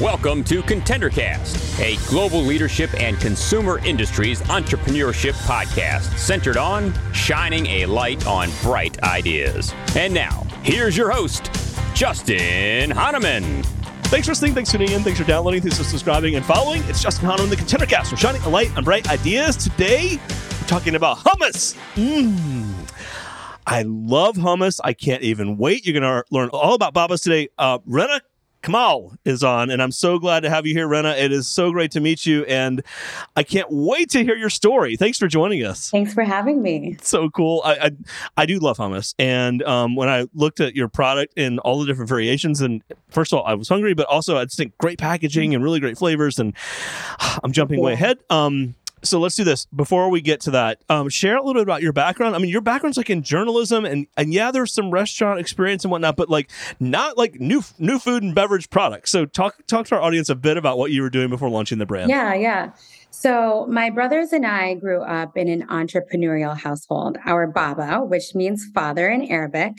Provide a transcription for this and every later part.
Welcome to ContenderCast, a global leadership and consumer industries entrepreneurship podcast centered on shining a light on bright ideas. And now, here's your host, Justin Hahnemann. Thanks for listening. Thanks for tuning in. Thanks for downloading. Thanks for subscribing and following. It's Justin Hahnemann, the ContenderCast. We're shining a light on bright ideas. Today, we're talking about hummus. Mmm. I love hummus. I can't even wait. You're going to learn all about Baba's today. Uh, Rena Kamal is on, and I'm so glad to have you here, Rena. It is so great to meet you, and I can't wait to hear your story. Thanks for joining us. Thanks for having me. So cool. I I, I do love hummus, and um, when I looked at your product in all the different variations, and first of all, I was hungry, but also I just think great packaging and really great flavors, and I'm jumping yeah. way ahead. Um, so let's do this before we get to that. Um, share a little bit about your background. I mean, your background's like in journalism, and and yeah, there's some restaurant experience and whatnot, but like not like new new food and beverage products. So talk talk to our audience a bit about what you were doing before launching the brand. Yeah, yeah. So my brothers and I grew up in an entrepreneurial household. Our Baba, which means father in Arabic,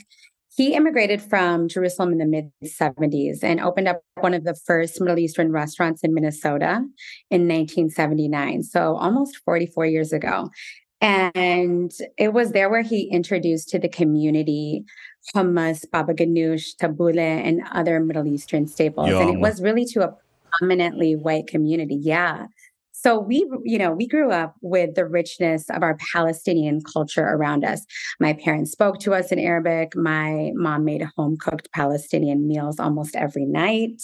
he immigrated from Jerusalem in the mid 70s and opened up one of the first Middle Eastern restaurants in Minnesota in 1979. So almost 44 years ago. And it was there where he introduced to the community hummus, baba ganoush, tabbouleh, and other Middle Eastern staples. Yum. And it was really to a prominently white community. Yeah. So we, you know, we grew up with the richness of our Palestinian culture around us. My parents spoke to us in Arabic. My mom made home cooked Palestinian meals almost every night.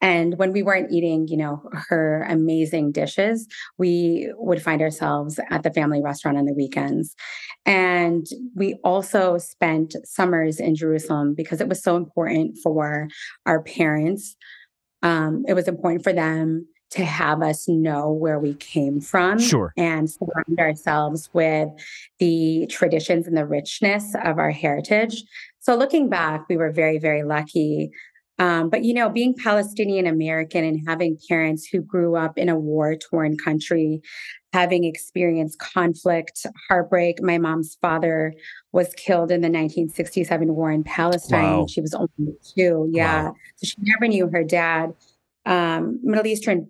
And when we weren't eating, you know, her amazing dishes, we would find ourselves at the family restaurant on the weekends. And we also spent summers in Jerusalem because it was so important for our parents. Um, it was important for them to have us know where we came from sure. and surround ourselves with the traditions and the richness of our heritage. So looking back, we were very, very lucky. Um, but you know, being Palestinian American and having parents who grew up in a war torn country, having experienced conflict, heartbreak. My mom's father was killed in the 1967 war in Palestine. Wow. She was only two. Yeah. Wow. So she never knew her dad. Um, Middle Eastern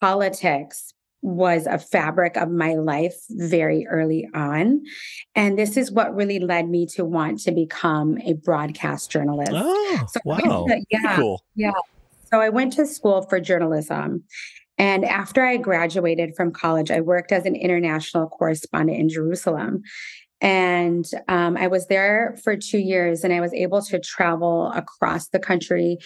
politics was a fabric of my life very early on. And this is what really led me to want to become a broadcast journalist. Oh, so wow. To, yeah. Cool. Yeah. So I went to school for journalism. And after I graduated from college, I worked as an international correspondent in Jerusalem. And um, I was there for two years and I was able to travel across the country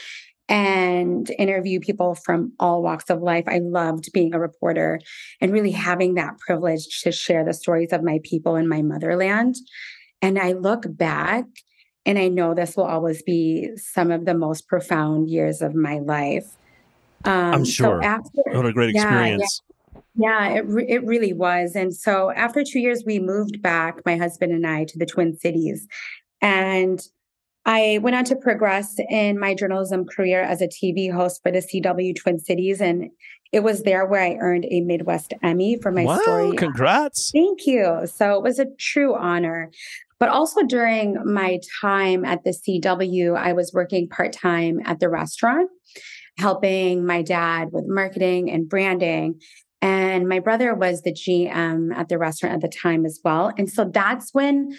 and interview people from all walks of life. I loved being a reporter and really having that privilege to share the stories of my people in my motherland. And I look back and I know this will always be some of the most profound years of my life. Um, I'm sure. So after, what a great experience. Yeah, yeah, it, re- it really was. And so after two years, we moved back, my husband and I, to the Twin Cities. And I went on to progress in my journalism career as a TV host for the CW Twin Cities. And it was there where I earned a Midwest Emmy for my wow, story. Congrats. Thank you. So it was a true honor. But also during my time at the CW, I was working part time at the restaurant, helping my dad with marketing and branding. And my brother was the GM at the restaurant at the time as well. And so that's when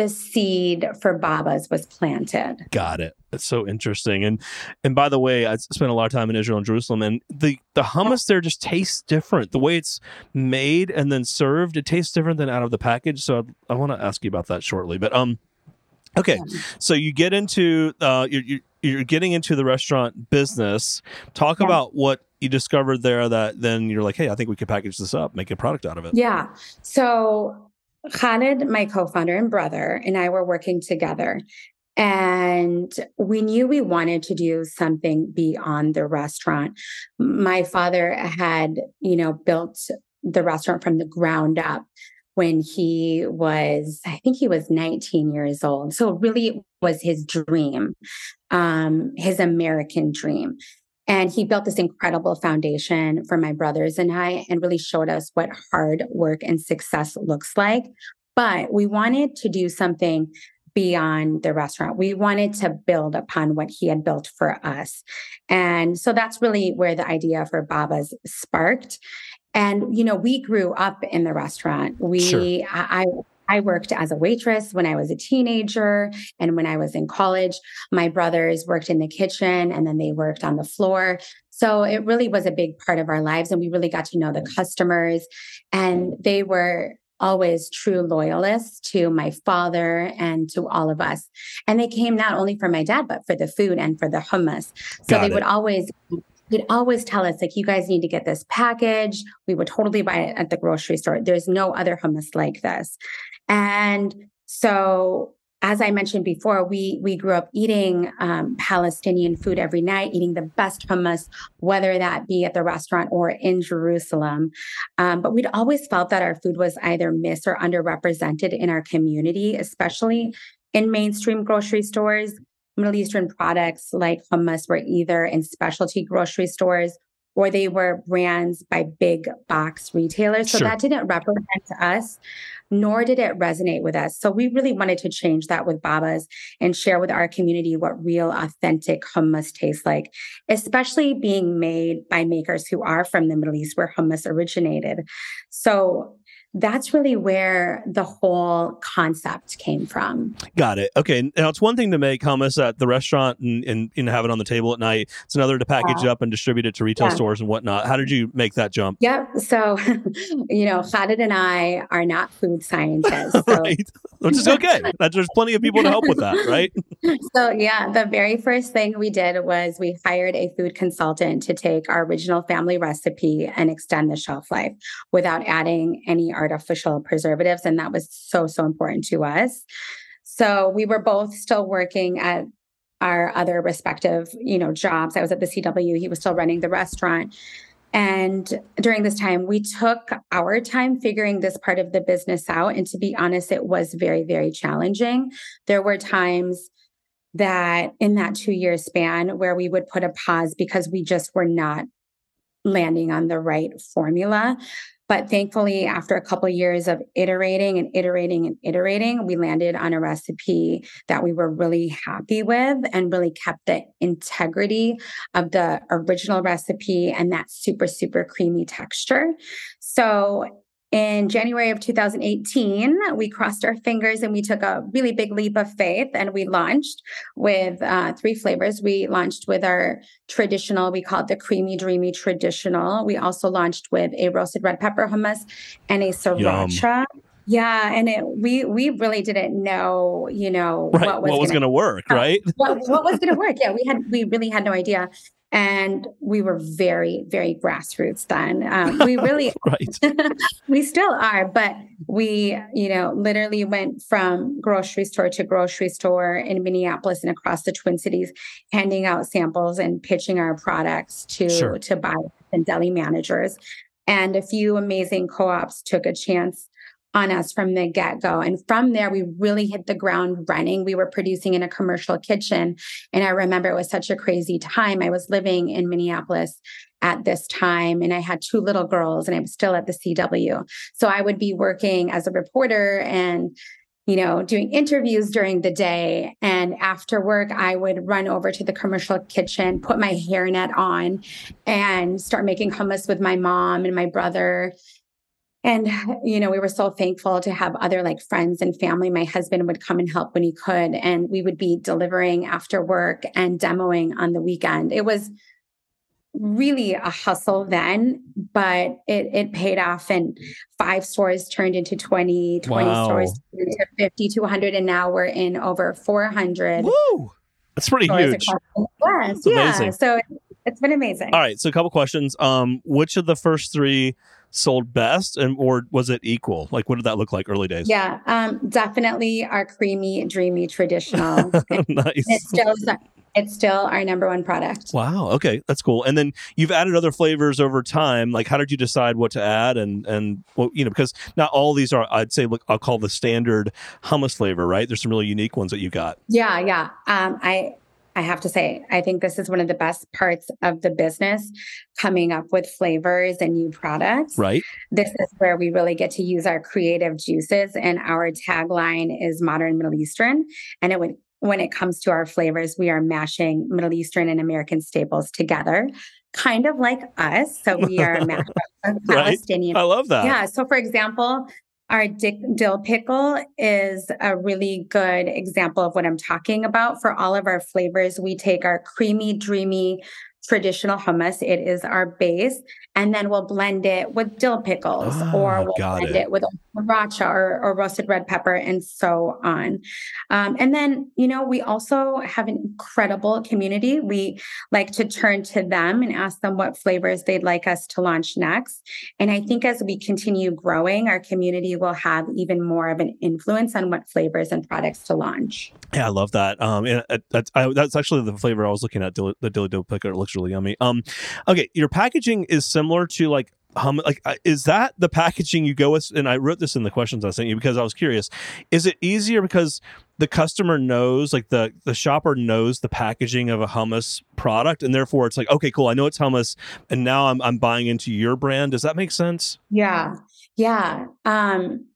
the seed for Baba's was planted. Got it. That's so interesting. And and by the way, I spent a lot of time in Israel and Jerusalem, and the the hummus there just tastes different. The way it's made and then served, it tastes different than out of the package. So I, I want to ask you about that shortly. But um, okay. So you get into uh, you're you're getting into the restaurant business. Talk yeah. about what you discovered there that then you're like, hey, I think we could package this up, make a product out of it. Yeah. So Khalid, my co founder and brother, and I were working together. And we knew we wanted to do something beyond the restaurant. My father had, you know, built the restaurant from the ground up when he was, I think he was 19 years old. So really it was his dream, um, his American dream. And he built this incredible foundation for my brothers and I and really showed us what hard work and success looks like. But we wanted to do something beyond the restaurant. We wanted to build upon what he had built for us. And so that's really where the idea for Baba's sparked. And, you know, we grew up in the restaurant. We, sure. I, I worked as a waitress when I was a teenager and when I was in college. My brothers worked in the kitchen and then they worked on the floor. So it really was a big part of our lives. And we really got to know the customers. And they were always true loyalists to my father and to all of us. And they came not only for my dad, but for the food and for the hummus. So got they it. would always they'd always tell us like you guys need to get this package we would totally buy it at the grocery store there's no other hummus like this and so as I mentioned before, we we grew up eating um, Palestinian food every night, eating the best hummus, whether that be at the restaurant or in Jerusalem. Um, but we'd always felt that our food was either missed or underrepresented in our community, especially in mainstream grocery stores. Middle Eastern products like hummus were either in specialty grocery stores or they were brands by big box retailers. So sure. that didn't represent us, nor did it resonate with us. So we really wanted to change that with Baba's and share with our community what real, authentic hummus tastes like, especially being made by makers who are from the Middle East where hummus originated. So that's really where the whole concept came from. Got it. Okay. Now it's one thing to make hummus at the restaurant and, and, and have it on the table at night. It's another to package yeah. up and distribute it to retail yeah. stores and whatnot. How did you make that jump? Yep. So, you know, Khalid and I are not food scientists. So. right. Which is okay. There's plenty of people to help with that, right? so, yeah, the very first thing we did was we hired a food consultant to take our original family recipe and extend the shelf life without adding any artificial preservatives. And that was so, so important to us. So we were both still working at our other respective, you know, jobs. I was at the CW, he was still running the restaurant. And during this time, we took our time figuring this part of the business out. And to be honest, it was very, very challenging. There were times that in that two year span where we would put a pause because we just were not landing on the right formula. But thankfully, after a couple of years of iterating and iterating and iterating, we landed on a recipe that we were really happy with and really kept the integrity of the original recipe and that super, super creamy texture. So in January of 2018, we crossed our fingers and we took a really big leap of faith and we launched with uh, three flavors. We launched with our traditional, we call it the creamy, dreamy traditional. We also launched with a roasted red pepper hummus and a sriracha. Yum. Yeah, and it we we really didn't know, you know, right. what was, was going to work, right? what, what was going to work? Yeah, we had we really had no idea and we were very very grassroots then. Um, we really we still are but we you know literally went from grocery store to grocery store in minneapolis and across the twin cities handing out samples and pitching our products to sure. to buyers and deli managers. And a few amazing co-ops took a chance on us from the get go. And from there, we really hit the ground running. We were producing in a commercial kitchen. And I remember it was such a crazy time. I was living in Minneapolis at this time and I had two little girls and I was still at the CW. So I would be working as a reporter and you know, doing interviews during the day. And after work, I would run over to the commercial kitchen, put my hairnet on, and start making hummus with my mom and my brother and you know we were so thankful to have other like friends and family my husband would come and help when he could and we would be delivering after work and demoing on the weekend it was really a hustle then but it it paid off and five stores turned into 20 20 wow. stores into 50 to 100 and now we're in over 400 Woo! that's pretty huge that's yeah amazing. so it's been amazing all right so a couple questions um which of the first three sold best and or was it equal? Like what did that look like early days? Yeah um definitely our creamy dreamy traditional. Nice. it's still it's still our number one product. Wow okay that's cool. And then you've added other flavors over time. Like how did you decide what to add and and well you know because not all these are i'd say look i'll call the standard hummus flavor right? There's some really unique ones that you got. Yeah yeah. Um i I have to say, I think this is one of the best parts of the business coming up with flavors and new products. Right. This is where we really get to use our creative juices. And our tagline is modern Middle Eastern. And it would when it comes to our flavors, we are mashing Middle Eastern and American staples together, kind of like us. So we are Palestinian. I love that. Yeah. So, for example, our dill pickle is a really good example of what I'm talking about. For all of our flavors, we take our creamy, dreamy traditional hummus. It is our base. And then we'll blend it with dill pickles oh, or ah, we'll blend it. it with sriracha or, or, roasted red pepper and so on. Um, and then, you know, we also have an incredible community. We like to turn to them and ask them what flavors they'd like us to launch next. And I think as we continue growing, our community will have even more of an influence on what flavors and products to launch. Yeah, I love that. Um, and that's, I, that's actually the flavor I was looking at. The dill pickle. It looks really yummy. Um, okay, your packaging is similar to like hum like is that the packaging you go with? And i wrote this in the questions i sent you because i was curious. Is it easier because the customer knows like the the shopper knows the packaging of a hummus product and therefore it's like okay cool i know it's hummus and now i'm, I'm buying into your brand. Does that make sense? Yeah. Yeah. Um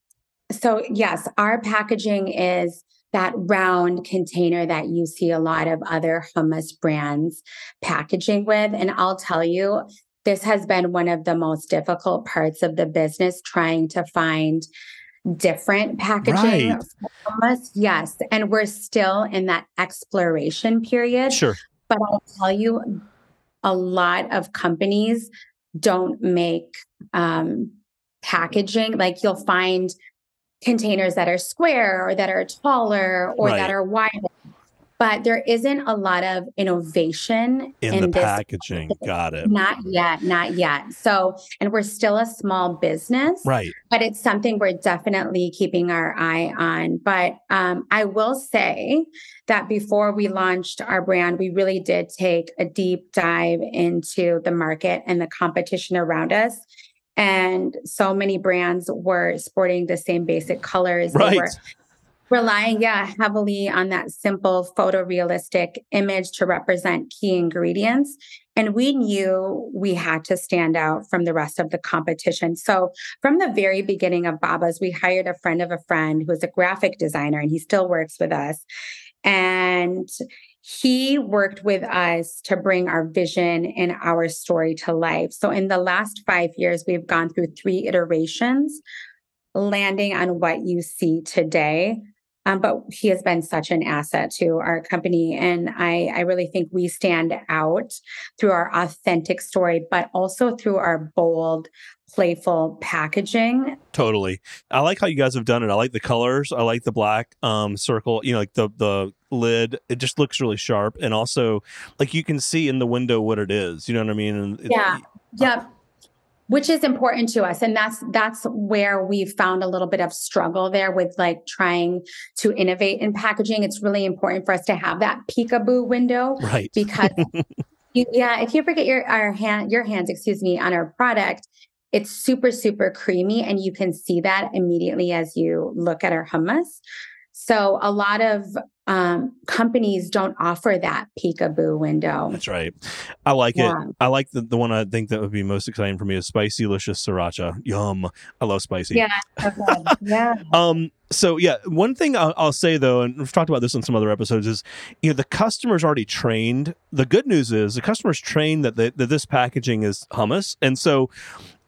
so yes our packaging is that round container that you see a lot of other hummus brands packaging with. And i'll tell you this has been one of the most difficult parts of the business trying to find different packaging right. us. Yes. And we're still in that exploration period. Sure. But I'll tell you, a lot of companies don't make um, packaging. Like you'll find containers that are square or that are taller or right. that are wider but there isn't a lot of innovation in, in the packaging. Got it. Not yet, not yet. So, and we're still a small business, right? But it's something we're definitely keeping our eye on. But um, I will say that before we launched our brand, we really did take a deep dive into the market and the competition around us. And so many brands were sporting the same basic colors. Right. They were relying yeah heavily on that simple photorealistic image to represent key ingredients and we knew we had to stand out from the rest of the competition so from the very beginning of baba's we hired a friend of a friend who was a graphic designer and he still works with us and he worked with us to bring our vision and our story to life. So, in the last five years, we've gone through three iterations, landing on what you see today. Um, but he has been such an asset to our company. And I, I really think we stand out through our authentic story, but also through our bold, playful packaging. Totally. I like how you guys have done it. I like the colors. I like the black um, circle, you know, like the, the lid. It just looks really sharp. And also, like you can see in the window what it is. You know what I mean? And yeah. It, yep which is important to us. And that's that's where we've found a little bit of struggle there with like trying to innovate in packaging. It's really important for us to have that peekaboo window right. because you, yeah if you forget your our hand your hands excuse me on our product it's super super creamy and you can see that immediately as you look at our hummus so a lot of um, companies don't offer that peekaboo window. That's right. I like yeah. it. I like the, the one I think that would be most exciting for me is spicy licious sriracha. Yum. I love spicy. Yeah. Okay. yeah. um, so yeah, one thing I'll, I'll, say though, and we've talked about this in some other episodes, is you know the customer's already trained. The good news is the customer's trained that, that this packaging is hummus, and so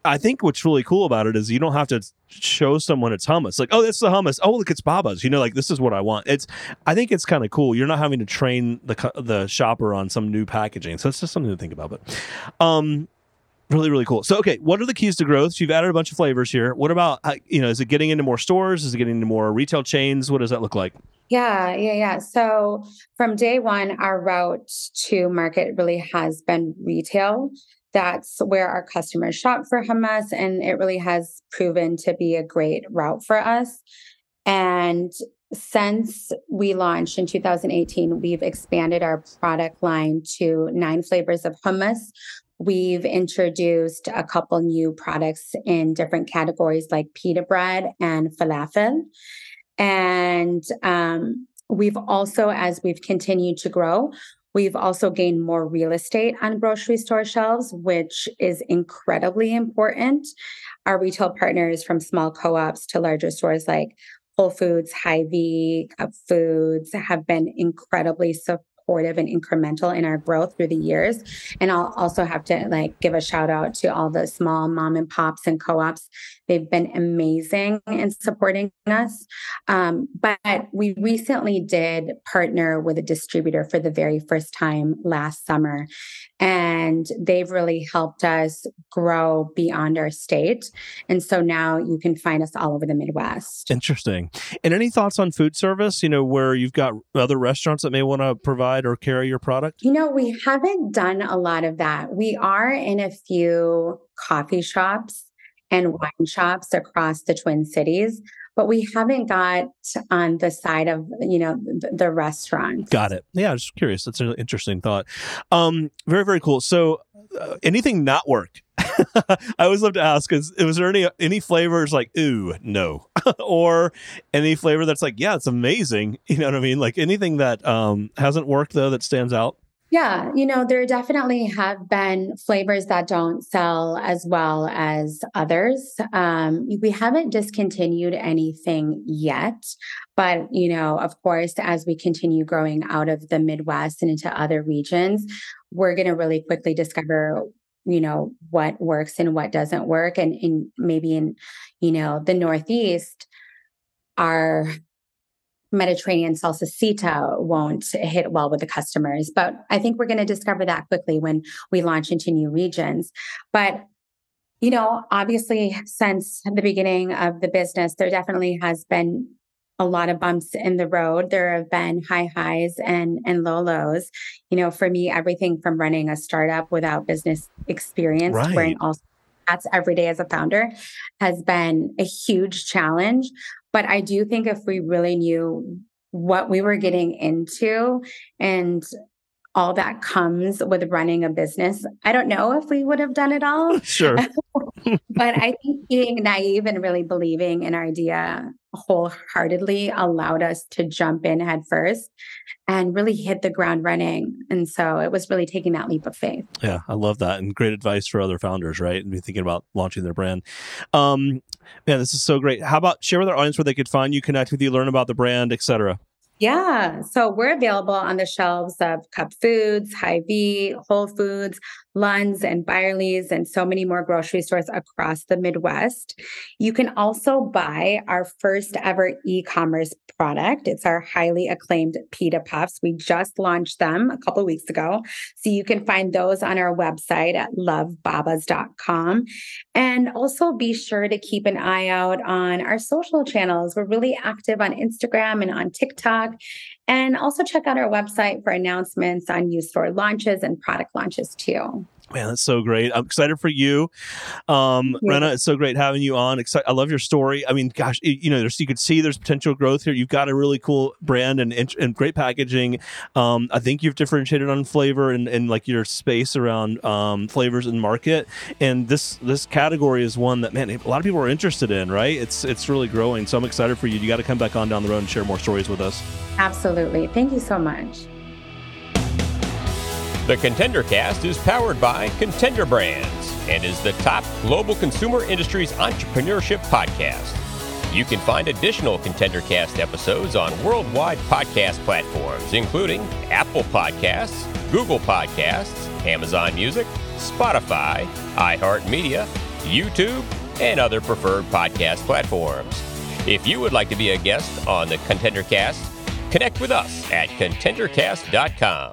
I think what's really cool about it is you don't have to show someone it's hummus. Like, oh, that's the hummus. Oh, look, it's Baba's. You know, like this is what I want. It's. I think it's kind of cool. You're not having to train the the shopper on some new packaging. So it's just something to think about. But, um, really really cool so okay what are the keys to growth so you've added a bunch of flavors here what about uh, you know is it getting into more stores is it getting into more retail chains what does that look like yeah yeah yeah so from day one our route to market really has been retail that's where our customers shop for hummus. And it really has proven to be a great route for us. And since we launched in 2018, we've expanded our product line to nine flavors of hummus. We've introduced a couple new products in different categories like pita bread and falafel. And um, we've also, as we've continued to grow, We've also gained more real estate on grocery store shelves, which is incredibly important. Our retail partners from small co ops to larger stores like Whole Foods, Hy-Vee, Foods have been incredibly supportive supportive and incremental in our growth through the years. And I'll also have to like give a shout out to all the small mom and pops and co-ops. They've been amazing in supporting us. Um, but we recently did partner with a distributor for the very first time last summer. And they've really helped us grow beyond our state. And so now you can find us all over the Midwest. Interesting. And any thoughts on food service, you know, where you've got other restaurants that may want to provide or carry your product? You know, we haven't done a lot of that. We are in a few coffee shops and wine shops across the Twin Cities, but we haven't got on the side of you know the, restaurant. Got it. Yeah, I was curious. That's an interesting thought. Um, very very cool. So, uh, anything not work? I always love to ask: Is was there any any flavors like ooh no, or any flavor that's like yeah it's amazing? You know what I mean? Like anything that um, hasn't worked though that stands out. Yeah, you know, there definitely have been flavors that don't sell as well as others. Um, we haven't discontinued anything yet, but, you know, of course, as we continue growing out of the Midwest and into other regions, we're going to really quickly discover you know what works and what doesn't work and in maybe in you know the northeast our mediterranean salsicita won't hit well with the customers but i think we're going to discover that quickly when we launch into new regions but you know obviously since the beginning of the business there definitely has been a lot of bumps in the road. There have been high highs and and low lows. You know, for me, everything from running a startup without business experience, right. wearing all hats every day as a founder, has been a huge challenge. But I do think if we really knew what we were getting into and all that comes with running a business. I don't know if we would have done it all. Sure. but I think being naive and really believing in our idea wholeheartedly allowed us to jump in head first and really hit the ground running. And so it was really taking that leap of faith. Yeah, I love that. And great advice for other founders, right? And be thinking about launching their brand. Um, man, this is so great. How about share with our audience where they could find you, connect with you, learn about the brand, etc. Yeah. So we're available on the shelves of Cup Foods, Hy-Vee, Whole Foods, Lund's and Byerly's and so many more grocery stores across the Midwest. You can also buy our first ever e-commerce product. It's our highly acclaimed pita puffs. We just launched them a couple weeks ago. So you can find those on our website at lovebabas.com. And also be sure to keep an eye out on our social channels. We're really active on Instagram and on TikTok. And also check out our website for announcements on new store launches and product launches too. Man, that's so great. I'm excited for you. Um, yeah. Rena, it's so great having you on. Exci- I love your story. I mean, gosh, you know, there's, you could see there's potential growth here. You've got a really cool brand and, and great packaging. Um, I think you've differentiated on flavor and, and like your space around um, flavors and market. And this this category is one that, man, a lot of people are interested in, right? It's, it's really growing. So I'm excited for you. You got to come back on down the road and share more stories with us. Absolutely. Thank you so much. The Contender Cast is powered by Contender Brands and is the top global consumer industries entrepreneurship podcast. You can find additional Contender Cast episodes on worldwide podcast platforms, including Apple Podcasts, Google Podcasts, Amazon Music, Spotify, iHeartMedia, YouTube, and other preferred podcast platforms. If you would like to be a guest on the Contender Cast, connect with us at contendercast.com.